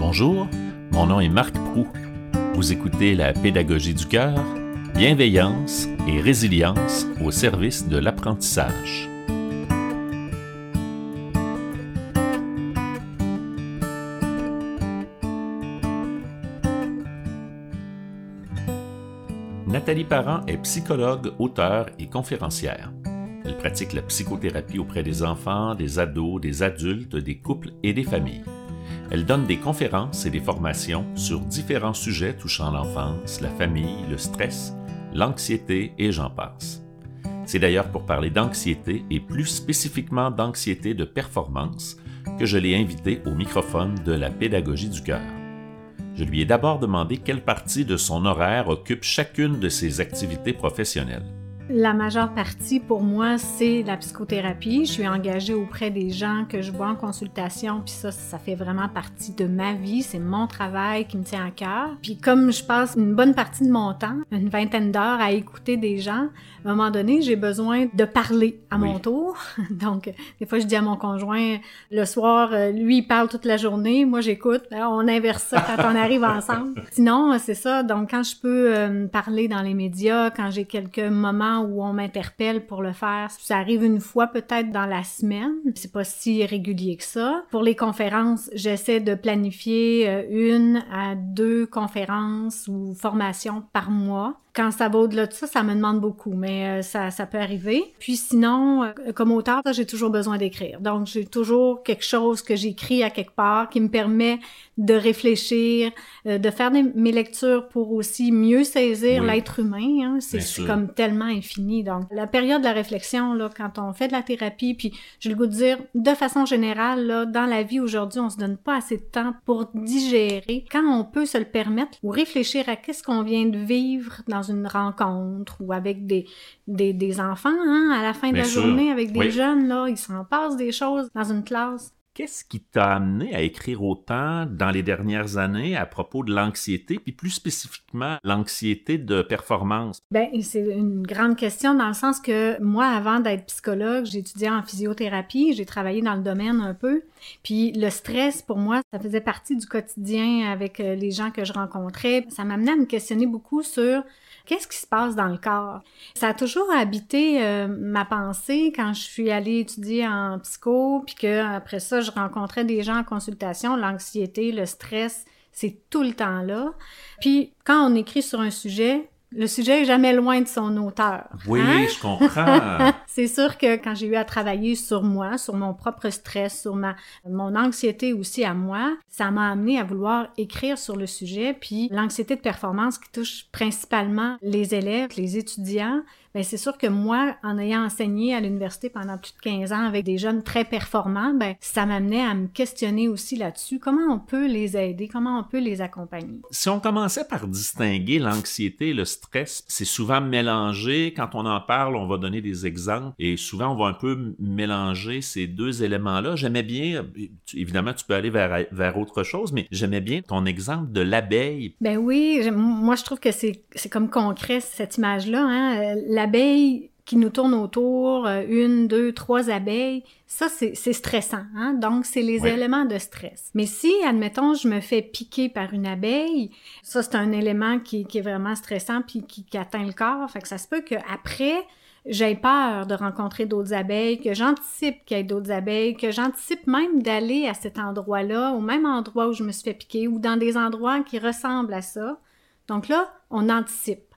Bonjour, mon nom est Marc Prou. Vous écoutez la pédagogie du cœur, bienveillance et résilience au service de l'apprentissage. Nathalie Parent est psychologue, auteure et conférencière. Elle pratique la psychothérapie auprès des enfants, des ados, des adultes, des couples et des familles. Elle donne des conférences et des formations sur différents sujets touchant l'enfance, la famille, le stress, l'anxiété et j'en passe. C'est d'ailleurs pour parler d'anxiété et plus spécifiquement d'anxiété de performance que je l'ai invitée au microphone de la pédagogie du cœur. Je lui ai d'abord demandé quelle partie de son horaire occupe chacune de ses activités professionnelles. La majeure partie pour moi, c'est la psychothérapie. Je suis engagée auprès des gens que je vois en consultation, puis ça, ça fait vraiment partie de ma vie. C'est mon travail qui me tient à cœur. Puis comme je passe une bonne partie de mon temps, une vingtaine d'heures à écouter des gens, à un moment donné, j'ai besoin de parler à mon tour. Donc, des fois, je dis à mon conjoint, le soir, euh, lui, il parle toute la journée, moi, j'écoute. On inverse ça quand on arrive ensemble. Sinon, c'est ça. Donc, quand je peux euh, parler dans les médias, quand j'ai quelques moments où on m'interpelle pour le faire. Ça arrive une fois peut-être dans la semaine. C'est pas si régulier que ça. Pour les conférences, j'essaie de planifier euh, une à deux conférences ou formations par mois. Quand ça va au-delà de ça, ça me demande beaucoup, mais euh, ça, ça peut arriver. Puis sinon, euh, comme auteur, j'ai toujours besoin d'écrire. Donc, j'ai toujours quelque chose que j'écris à quelque part qui me permet de réfléchir, euh, de faire mes lectures pour aussi mieux saisir l'être humain. Hein. C'est comme tellement infini. Donc, la période de la réflexion, là, quand on fait de la thérapie, puis j'ai le goût de dire, de façon générale, là, dans la vie aujourd'hui, on se donne pas assez de temps pour digérer. Quand on peut se le permettre ou réfléchir à qu'est-ce qu'on vient de vivre dans une rencontre ou avec des, des, des enfants, hein, à la fin de la journée, avec des jeunes, là, ils s'en passent des choses dans une classe. Qu'est-ce qui t'a amené à écrire autant dans les dernières années à propos de l'anxiété, puis plus spécifiquement l'anxiété de performance? Bien, c'est une grande question dans le sens que moi, avant d'être psychologue, j'étudiais en physiothérapie, j'ai travaillé dans le domaine un peu, puis le stress, pour moi, ça faisait partie du quotidien avec euh, les gens que je rencontrais. Ça m'amenait à me questionner beaucoup sur qu'est-ce qui se passe dans le corps. Ça a toujours habité euh, ma pensée quand je suis allée étudier en psycho, puis que après ça, je rencontrais des gens en consultation, l'anxiété, le stress, c'est tout le temps là. Puis quand on écrit sur un sujet, le sujet est jamais loin de son auteur. Oui, hein? je comprends. c'est sûr que quand j'ai eu à travailler sur moi, sur mon propre stress, sur ma mon anxiété aussi à moi, ça m'a amené à vouloir écrire sur le sujet. Puis l'anxiété de performance qui touche principalement les élèves, les étudiants, ben c'est sûr que moi, en ayant enseigné à l'université pendant plus de 15 ans avec des jeunes très performants, ben ça m'amenait à me questionner aussi là-dessus. Comment on peut les aider? Comment on peut les accompagner? Si on commençait par distinguer l'anxiété et le stress, c'est souvent mélangé. Quand on en parle, on va donner des exemples et souvent on va un peu mélanger ces deux éléments-là. J'aimais bien, évidemment, tu peux aller vers, vers autre chose, mais j'aimais bien ton exemple de l'abeille. Ben oui, moi je trouve que c'est comme concret cette image-là. Hein? L'abeille qui nous tourne autour, euh, une, deux, trois abeilles, ça, c'est stressant. Hein? Donc, c'est les éléments de stress. Mais si, admettons, je me fais piquer par une abeille, ça, c'est un élément qui, qui, est vraiment stressant puis qui, qui, atteint le corps. Fait que ça se peut qu'après, j'ai peur de rencontrer d'autres abeilles, que j'anticipe qu'il y ait d'autres abeilles, que j'anticipe même d'aller à cet endroit-là, au même endroit où je me suis fait piquer, ou dans des endroits qui ressemblent à ça. Donc là, on anticipe.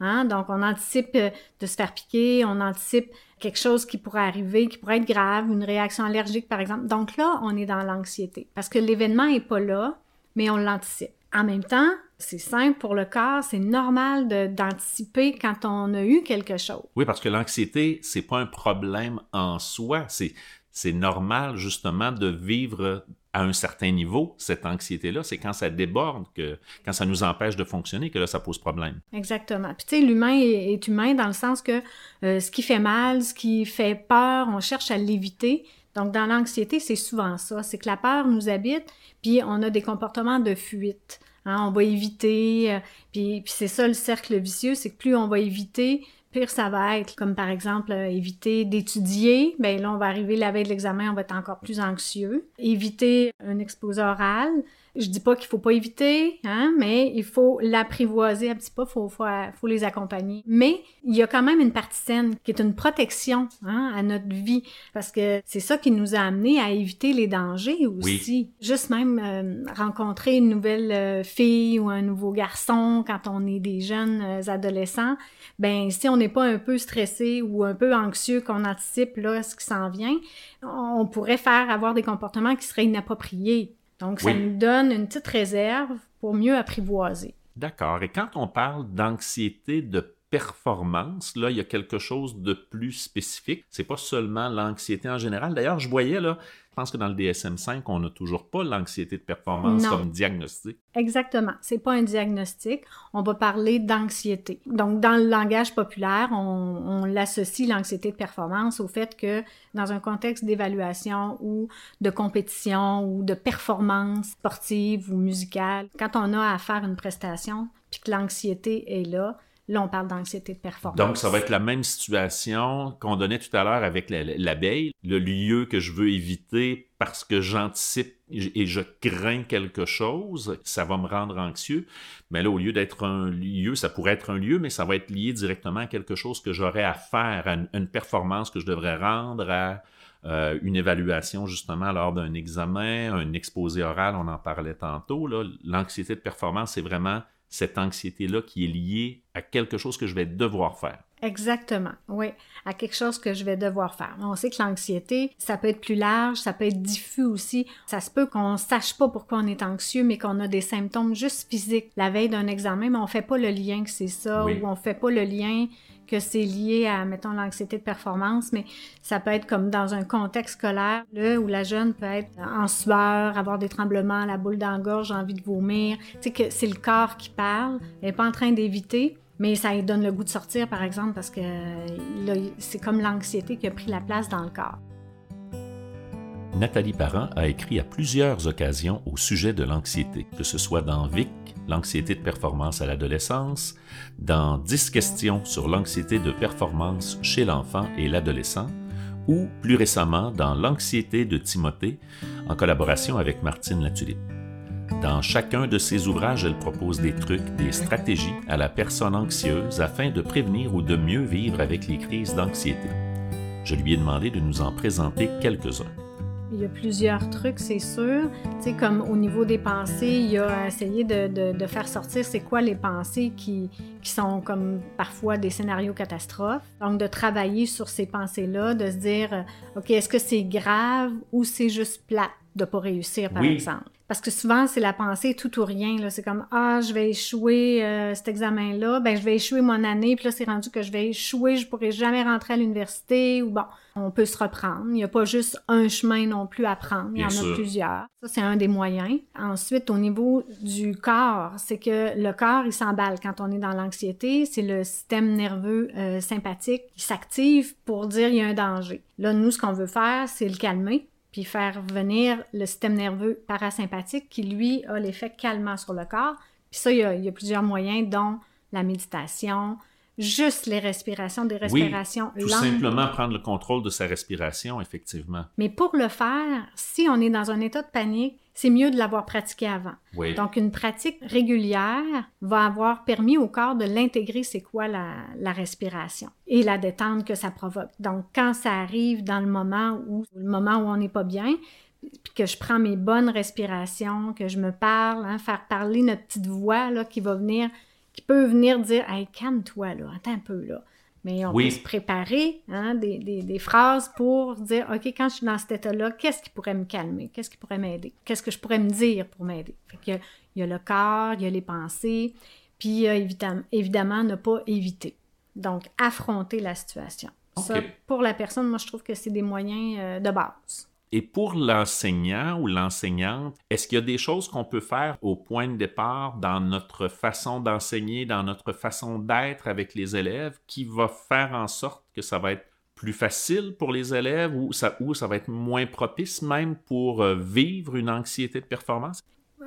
Hein? Donc, on anticipe euh, de se faire piquer, on anticipe quelque chose qui pourrait arriver, qui pourrait être grave, une réaction allergique, par exemple. Donc là, on est dans l'anxiété parce que l'événement n'est pas là, mais on l'anticipe. En même temps, c'est simple pour le corps, c'est normal d'anticiper quand on a eu quelque chose. Oui, parce que l'anxiété, c'est pas un problème en soi, c'est c'est normal justement de vivre à un certain niveau, cette anxiété-là, c'est quand ça déborde, que, quand ça nous empêche de fonctionner, que là, ça pose problème. Exactement. Puis, tu sais, l'humain est, humain dans le sens que euh, ce qui fait mal, ce qui fait peur, on cherche à l'éviter. Donc, dans l'anxiété, c'est souvent ça. C'est que la peur nous habite, puis on a des comportements de fuite. Hein, on va éviter, euh, puis, puis c'est ça le cercle vicieux, c'est que plus on va éviter, Pire, ça va être comme par exemple euh, éviter d'étudier. Ben là, on va arriver la veille de l'examen, on va être encore plus anxieux. Éviter un exposé oral. Je dis pas qu'il faut pas éviter, hein, mais il faut l'apprivoiser un petit peu, faut, faut, faut les accompagner. Mais il y a quand même une partie saine qui est une protection hein, à notre vie, parce que c'est ça qui nous a amené à éviter les dangers aussi. Juste même euh, rencontrer une nouvelle euh, fille ou un nouveau garçon quand on est des jeunes euh, adolescents, ben si on n'est pas un peu stressé ou un peu anxieux qu'on anticipe là ce qui s'en vient, on pourrait faire avoir des comportements qui seraient inappropriés. Donc, ça nous donne une petite réserve pour mieux apprivoiser. D'accord. Et quand on parle d'anxiété de performance, là, il y a quelque chose de plus spécifique. C'est pas seulement l'anxiété en général. D'ailleurs, je voyais là, pense que dans le DSM-5, on n'a toujours pas l'anxiété de performance comme diagnostic. Exactement. C'est pas un diagnostic. On va parler d'anxiété. Donc, dans le langage populaire, on, on l'associe l'anxiété de performance au fait que dans un contexte d'évaluation ou de compétition ou de performance sportive ou musicale, quand on a à faire une prestation, puis que l'anxiété est là, Là, parle d'anxiété de performance. Donc, ça va être la même situation qu'on donnait tout à l'heure avec l'abeille, le lieu que je veux éviter parce que j'anticipe et je crains quelque chose, ça va me rendre anxieux. Mais là, au lieu d'être un lieu, ça pourrait être un lieu, mais ça va être lié directement à quelque chose que j'aurais à faire, à une, performance que je devrais rendre, à euh, une évaluation justement lors d'un examen, un exposé oral, on en parlait tantôt. L'anxiété de performance, c'est vraiment cette anxiété-là qui est liée à quelque chose que je vais devoir faire. Exactement, oui, à quelque chose que je vais devoir faire. On sait que l'anxiété, ça peut être plus large, ça peut être diffus aussi. Ça se peut qu'on sache pas pourquoi on est anxieux, mais qu'on a des symptômes juste physiques la veille d'un examen, mais on fait pas le lien que c'est ça, ou on fait pas le lien que c'est lié à, mettons, l'anxiété de performance, mais ça peut être comme dans un contexte scolaire, là, où la jeune peut être en sueur, avoir des tremblements, la boule d'engorge, envie de vomir. Tu sais que c'est le corps qui parle, elle n'est pas en train d'éviter, mais ça lui donne le goût de sortir, par exemple, parce que c'est comme l'anxiété qui a pris la place dans le corps. Nathalie Parent a écrit à plusieurs occasions au sujet de l'anxiété, que ce soit dans VIC, l'anxiété de performance à l'adolescence, dans 10 questions sur l'anxiété de performance chez l'enfant et l'adolescent, ou plus récemment dans L'anxiété de Timothée, en collaboration avec Martine Latulippe. Dans chacun de ses ouvrages, elle propose des trucs, des stratégies à la personne anxieuse afin de prévenir ou de mieux vivre avec les crises d'anxiété. Je lui ai demandé de nous en présenter quelques-uns. Il y a plusieurs trucs, c'est sûr. Tu sais, comme au niveau des pensées, il y a essayé de, de, de faire sortir c'est quoi les pensées qui, qui sont comme parfois des scénarios catastrophes. Donc, de travailler sur ces pensées-là, de se dire, euh, OK, est-ce que c'est grave ou c'est juste plat de pas réussir, par exemple? Parce que souvent, c'est la pensée tout ou rien. C'est comme Ah, je vais échouer euh, cet examen-là, ben je vais échouer mon année, puis là, c'est rendu que je vais échouer, je pourrai jamais rentrer à l'université, ou bon, on peut se reprendre. Il n'y a pas juste un chemin non plus à prendre, il y en a plusieurs. Ça, c'est un des moyens. Ensuite, au niveau du corps, c'est que le corps, il s'emballe quand on est dans l'anxiété. C'est le système nerveux euh, sympathique qui s'active pour dire il y a un danger. Là, nous, ce qu'on veut faire, c'est le calmer puis faire venir le système nerveux parasympathique qui, lui, a l'effet calmant sur le corps. Puis ça, il y, a, plusieurs moyens, dont la méditation, juste les respirations, des respirations oui, tout simplement prendre le contrôle de sa respiration, effectivement. Mais pour le faire, si on est dans un état de panique, c'est mieux de l'avoir pratiqué avant. Donc, une pratique régulière va avoir permis au corps de l'intégrer, c'est quoi la, la, respiration et la détente que ça provoque. Donc, quand ça arrive dans le moment où, le moment où on n'est pas bien, puis que je prends mes bonnes respirations, que je me parle, hein, faire parler notre petite voix là, qui va venir, qui peut venir dire Hey, calme-toi, là, attends un peu, là. Mais on peut se préparer hein, des, des, phrases pour dire, OK, quand je suis dans cet état-là, qu'est-ce qui pourrait me calmer? Qu'est-ce qui pourrait m'aider? Qu'est-ce que je pourrais me dire pour m'aider? il y a le corps, il y a les pensées, puis évidemment, évidemment, ne pas éviter. Donc, affronter la situation. Ça, pour la personne, moi, je trouve que c'est des moyens euh, de base. Et pour l'enseignant ou l'enseignante, est-ce qu'il y a des choses qu'on peut faire au point de départ dans notre façon d'enseigner, dans notre façon d'être avec les élèves, qui va faire en sorte que ça va être plus facile pour les élèves ou ça, ou ça va être moins propice même pour euh, vivre une anxiété de performance?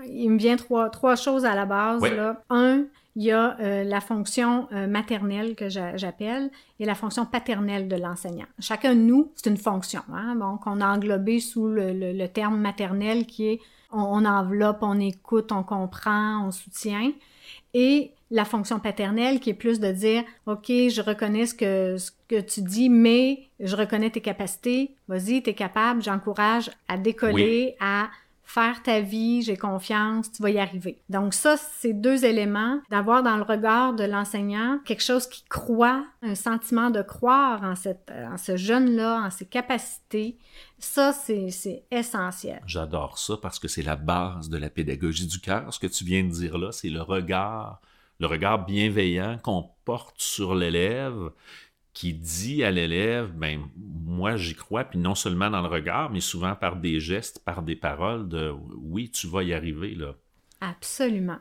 Il me vient trois, trois choses à la base. Là. Un, il y a euh, la fonction euh, maternelle que j'appelle et la fonction paternelle de l'enseignant. Chacun de nous, c'est une fonction, hein, donc on a englobé sous le, terme maternel qui est on, enveloppe, on écoute, on comprend, on soutient. Et la fonction paternelle qui est plus de dire, OK, je reconnais ce que, ce que tu dis, mais je reconnais tes capacités, vas-y, tu es capable, j'encourage à décoller, à faire ta vie, j'ai confiance, tu vas y arriver. Donc ça, c'est deux éléments, d'avoir dans le regard de l'enseignant quelque chose qui croit, un sentiment de croire en, cette, en ce jeune-là, en ses capacités. Ça, c'est essentiel. J'adore ça parce que c'est la base de la pédagogie du cœur. Ce que tu viens de dire là, c'est le regard, le regard bienveillant qu'on porte sur l'élève qui dit à l'élève, ben moi j'y crois, puis non seulement dans le regard, mais souvent par des gestes, par des paroles de oui, tu vas y arriver là. Absolument.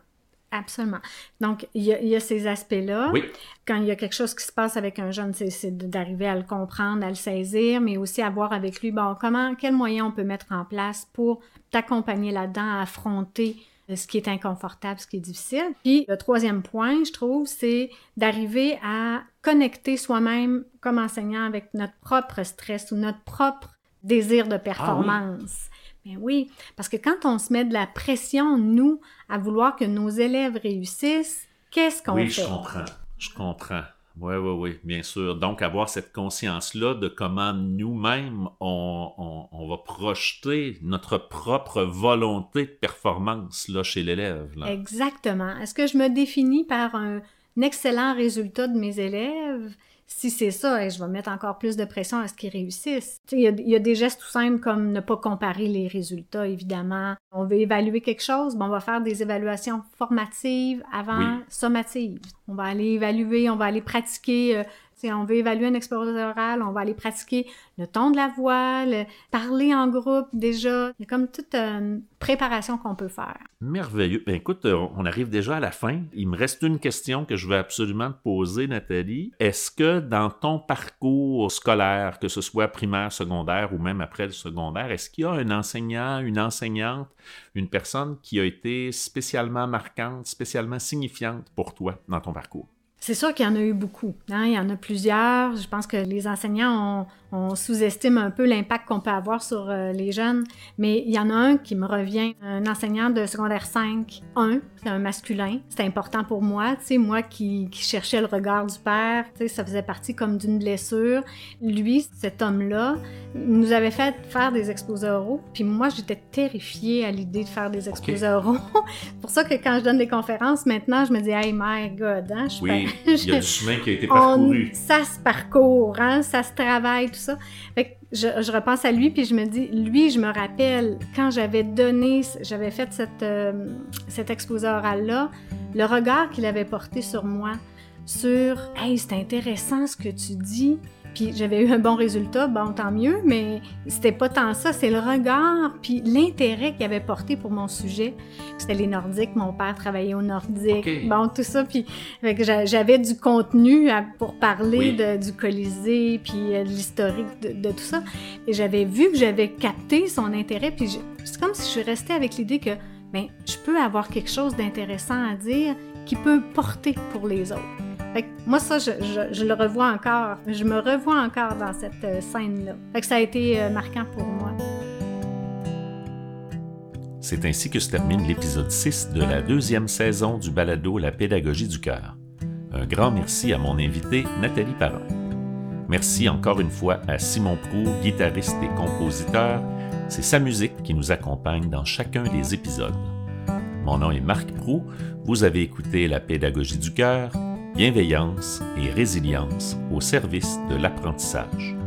Absolument. Donc, il y a, ces aspects-là. Oui. Quand il y a quelque chose qui se passe avec un jeune, c'est d'arriver à le comprendre, à le saisir, mais aussi à voir avec lui, bon, comment, quels moyens on peut mettre en place pour t'accompagner là-dedans, à affronter ce qui est inconfortable, ce qui est difficile. Puis le troisième point, je trouve, c'est d'arriver à connecter soi-même comme enseignant avec notre propre stress ou notre propre désir de performance. Mais ben oui, parce que quand on se met de la pression, nous, à vouloir que nos élèves réussissent, qu'est-ce qu'on fait? Oui, je comprends. Je comprends. Oui, oui, oui, bien sûr. Donc, avoir cette conscience-là de comment nous-mêmes, on, va projeter notre propre volonté de performance là, chez l'élève. Exactement. Est-ce que je me définis par un excellent résultat de mes élèves? si c'est ça, je vais mettre encore plus de pression à ce qu'ils réussissent. Il y, a, des gestes tout simples comme ne pas comparer les résultats, évidemment. On veut évaluer quelque chose, on va faire des évaluations formatives avant sommatives. On va aller évaluer, on va aller pratiquer euh, si on veut évaluer un exposé oral, on va aller pratiquer le ton de la voix, parler en groupe déjà. Il y a comme toute une préparation qu'on peut faire. Merveilleux. Ben écoute, euh, on arrive déjà à la fin. Il me reste une question que je veux absolument te poser, Nathalie. Est-ce que dans ton parcours scolaire, que ce soit primaire, secondaire ou même après le secondaire, est-ce qu'il y a un enseignant, une enseignante, une personne qui a été spécialement marquante, spécialement signifiante pour toi dans ton parcours? C'est sûr qu'il y en a eu beaucoup. Hein? Il y en a plusieurs. Je pense que les enseignants on sous-estime un peu l'impact qu'on peut avoir sur euh, les jeunes. Mais il y en a un qui me revient, un enseignant de secondaire 5, 1, c'est un masculin. C'est important pour moi, tu sais, moi qui, qui, cherchais le regard du père, tu sais, ça faisait partie comme d'une blessure. Lui, cet homme-là, nous avait fait faire des exposés oraux, puis moi, j'étais terrifiée à l'idée de faire des exposés oraux. c'est pour ça que quand je donne des conférences, maintenant, je me dis, hey, my God, hein, je Oui, il y a du chemin qui a été parcouru. ça se parcourt, hein, ça se travaille, ça. je, repense à lui, puis je me dis, lui, je me rappelle, quand j'avais donné, j'avais fait cette, euh, cet exposé oral-là, le regard qu'il avait porté sur moi, sur Hey, c'est intéressant ce que tu dis, puis j'avais eu un bon résultat, bon, tant mieux, mais c'était pas tant ça, c'est le regard, puis l'intérêt qu'il avait porté pour mon sujet. C'était les Nordiques, mon père travaillait au Nordique, bon, tout ça, puis j'avais du contenu pour parler du Colisée, puis euh, de l'historique de, tout ça. Et j'avais vu que j'avais capté son intérêt, puis c'est comme si je suis restée avec l'idée que, ben, je peux avoir quelque chose d'intéressant à dire qui peut porter pour les autres moi, ça, je, le revois encore. Je me revois encore dans cette euh, scène-là. Ça a été euh, marquant pour moi. C'est ainsi que se termine l'épisode 6 de la deuxième saison du balado La pédagogie du cœur. Un grand merci à mon invité Nathalie Parent. Merci encore une fois à Simon Prou, guitariste et compositeur. C'est sa musique qui nous accompagne dans chacun des épisodes. Mon nom est Marc Prou. Vous avez écouté La pédagogie du cœur, bienveillance et résilience au service de l'apprentissage.